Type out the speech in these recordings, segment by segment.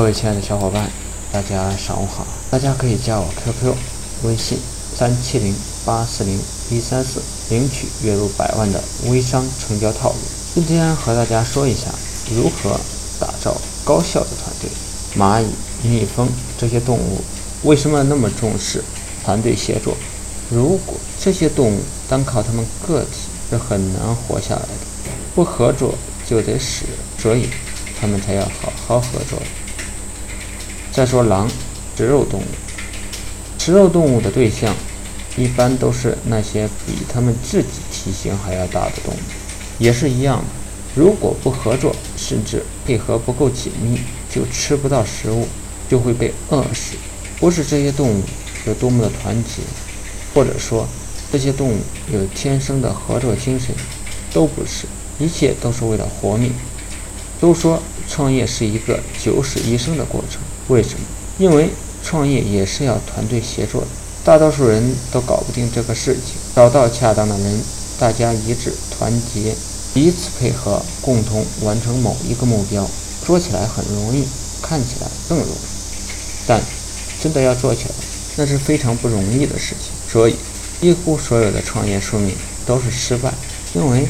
各位亲爱的小伙伴，大家上午好。大家可以加我 QQ 微信三七零八四零一三四，领取月入百万的微商成交套路。今天和大家说一下如何打造高效的团队。蚂蚁、蜜蜂这些动物为什么那么重视团队协作？如果这些动物单靠它们个体是很难活下来的，不合作就得死，所以它们才要好好合作。再说狼，食肉动物。食肉动物的对象，一般都是那些比它们自己体型还要大的动物，也是一样的。如果不合作，甚至配合不够紧密，就吃不到食物，就会被饿死。不是这些动物有多么的团结，或者说这些动物有天生的合作精神，都不是，一切都是为了活命。都说创业是一个九死一生的过程。为什么？因为创业也是要团队协作的，大多数人都搞不定这个事情。找到恰当的人，大家一致团结，彼此配合，共同完成某一个目标。说起来很容易，看起来更容易，但真的要做起来，那是非常不容易的事情。所以，几乎所有的创业说明都是失败，因为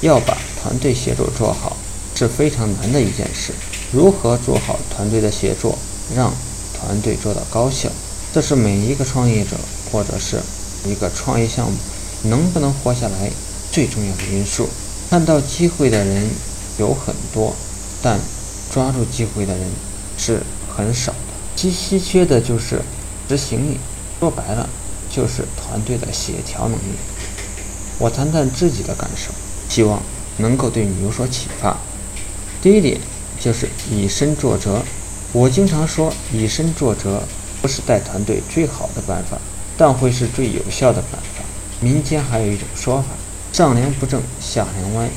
要把团队协作做好是非常难的一件事。如何做好团队的协作？让团队做到高效，这是每一个创业者或者是一个创业项目能不能活下来最重要的因素。看到机会的人有很多，但抓住机会的人是很少的。其稀缺的就是执行力，说白了就是团队的协调能力。我谈谈自己的感受，希望能够对你有所启发。第一点就是以身作则。我经常说，以身作则不是带团队最好的办法，但会是最有效的办法。民间还有一种说法：“上梁不正下梁歪”，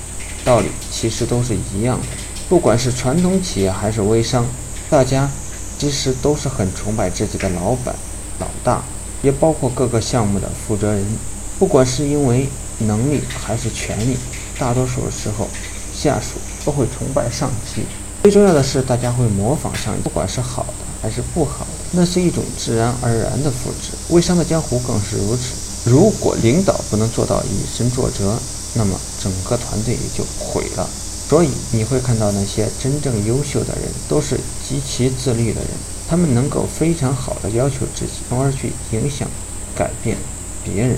道理其实都是一样的。不管是传统企业还是微商，大家其实都是很崇拜自己的老板、老大，也包括各个项目的负责人。不管是因为能力还是权力，大多数时候下属都会崇拜上级。最重要的是，大家会模仿上不管是好的还是不好的，那是一种自然而然的复制。微商的江湖更是如此。如果领导不能做到以身作则，那么整个团队也就毁了。所以你会看到那些真正优秀的人，都是极其自律的人，他们能够非常好的要求自己，从而去影响、改变别人。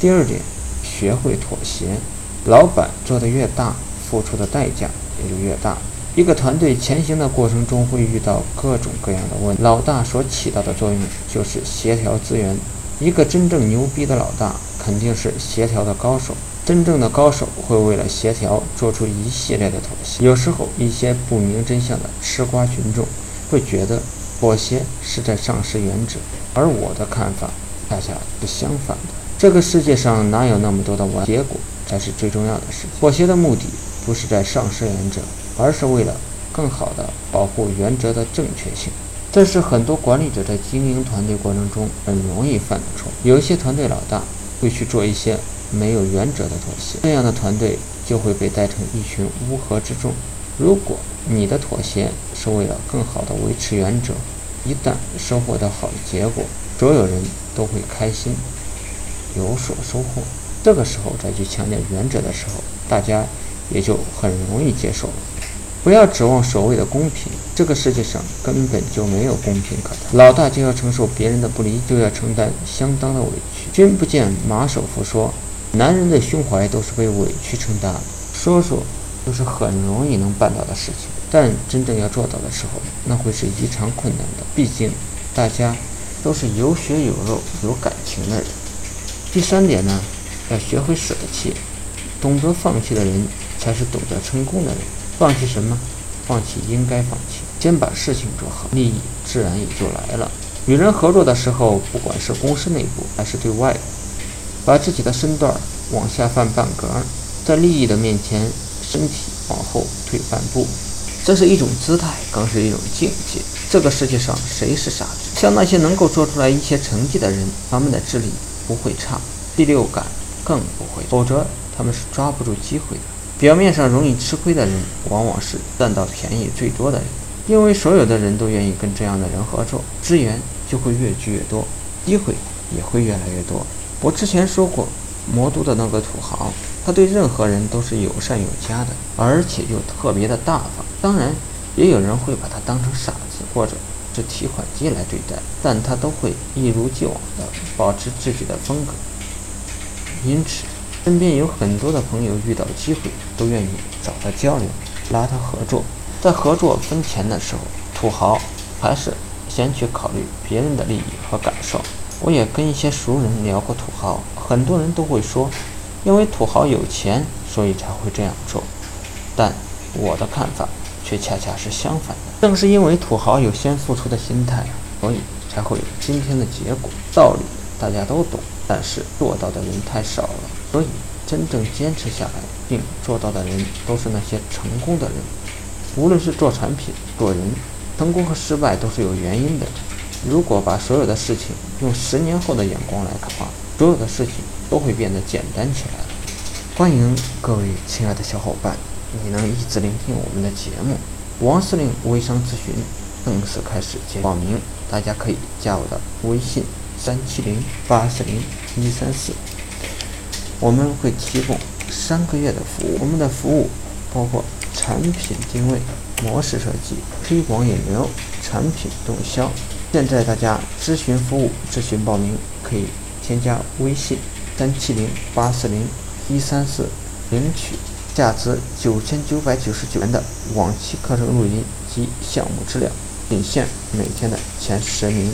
第二点，学会妥协。老板做的越大，付出的代价也就越大。一个团队前行的过程中会遇到各种各样的问题，老大所起到的作用就是协调资源。一个真正牛逼的老大肯定是协调的高手，真正的高手会为了协调做出一系列的妥协。有时候一些不明真相的吃瓜群众会觉得妥协是在丧失原则，而我的看法恰恰是相反的。这个世界上哪有那么多的完结果才是最重要的事？妥协的目的不是在丧失原则。而是为了更好地保护原则的正确性，这是很多管理者在经营团队过程中很容易犯的错。有一些团队老大会去做一些没有原则的妥协，这样的团队就会被带成一群乌合之众。如果你的妥协是为了更好地维持原则，一旦收获到好的结果，所有人都会开心，有所收获。这个时候再去强调原则的时候，大家也就很容易接受了。不要指望所谓的公平，这个世界上根本就没有公平可谈。老大就要承受别人的不理，就要承担相当的委屈。君不见马首富说，男人的胸怀都是被委屈撑大的。说说都是很容易能办到的事情，但真正要做到的时候，那会是异常困难的。毕竟大家都是有血有肉、有感情的人。第三点呢，要学会舍弃，懂得放弃的人才是懂得成功的人。放弃什么？放弃应该放弃，先把事情做好，利益自然也就来了。与人合作的时候，不管是公司内部还是对外，把自己的身段往下放半格，在利益的面前，身体往后退半步，这是一种姿态，更是一种境界。这个世界上谁是傻子？像那些能够做出来一些成绩的人，他们的智力不会差，第六感更不会，否则他们是抓不住机会的。表面上容易吃亏的人，往往是占到便宜最多的人。因为所有的人都愿意跟这样的人合作，资源就会越聚越多，机会也会越来越多。我之前说过，魔都的那个土豪，他对任何人都是友善有加的，而且又特别的大方。当然，也有人会把他当成傻子或者是提款机来对待，但他都会一如既往的保持自己的风格。因此，身边有很多的朋友遇到机会都愿意找他交流，拉他合作。在合作分钱的时候，土豪还是先去考虑别人的利益和感受。我也跟一些熟人聊过土豪，很多人都会说，因为土豪有钱，所以才会这样做。但我的看法却恰恰是相反的。正是因为土豪有先付出的心态，所以才会有今天的结果。道理大家都懂，但是做到的人太少了。所以真正坚持下来并做到的人，都是那些成功的人。无论是做产品、做人，成功和失败都是有原因的。如果把所有的事情用十年后的眼光来看的话，所有的事情都会变得简单起来了。欢迎各位亲爱的小伙伴，你能一直聆听我们的节目。王司令微商咨询正式开始接报名，大家可以加我的微信三七零八四零一三四，我们会提供三个月的服务。我们的服务包括产品定位、模式设计、推广引流、产品动销。现在大家咨询服务、咨询报名可以添加微信三七零八四零一三四，领取价值九千九百九十九元的往期课程录音及项目资料，仅限每天的前十名。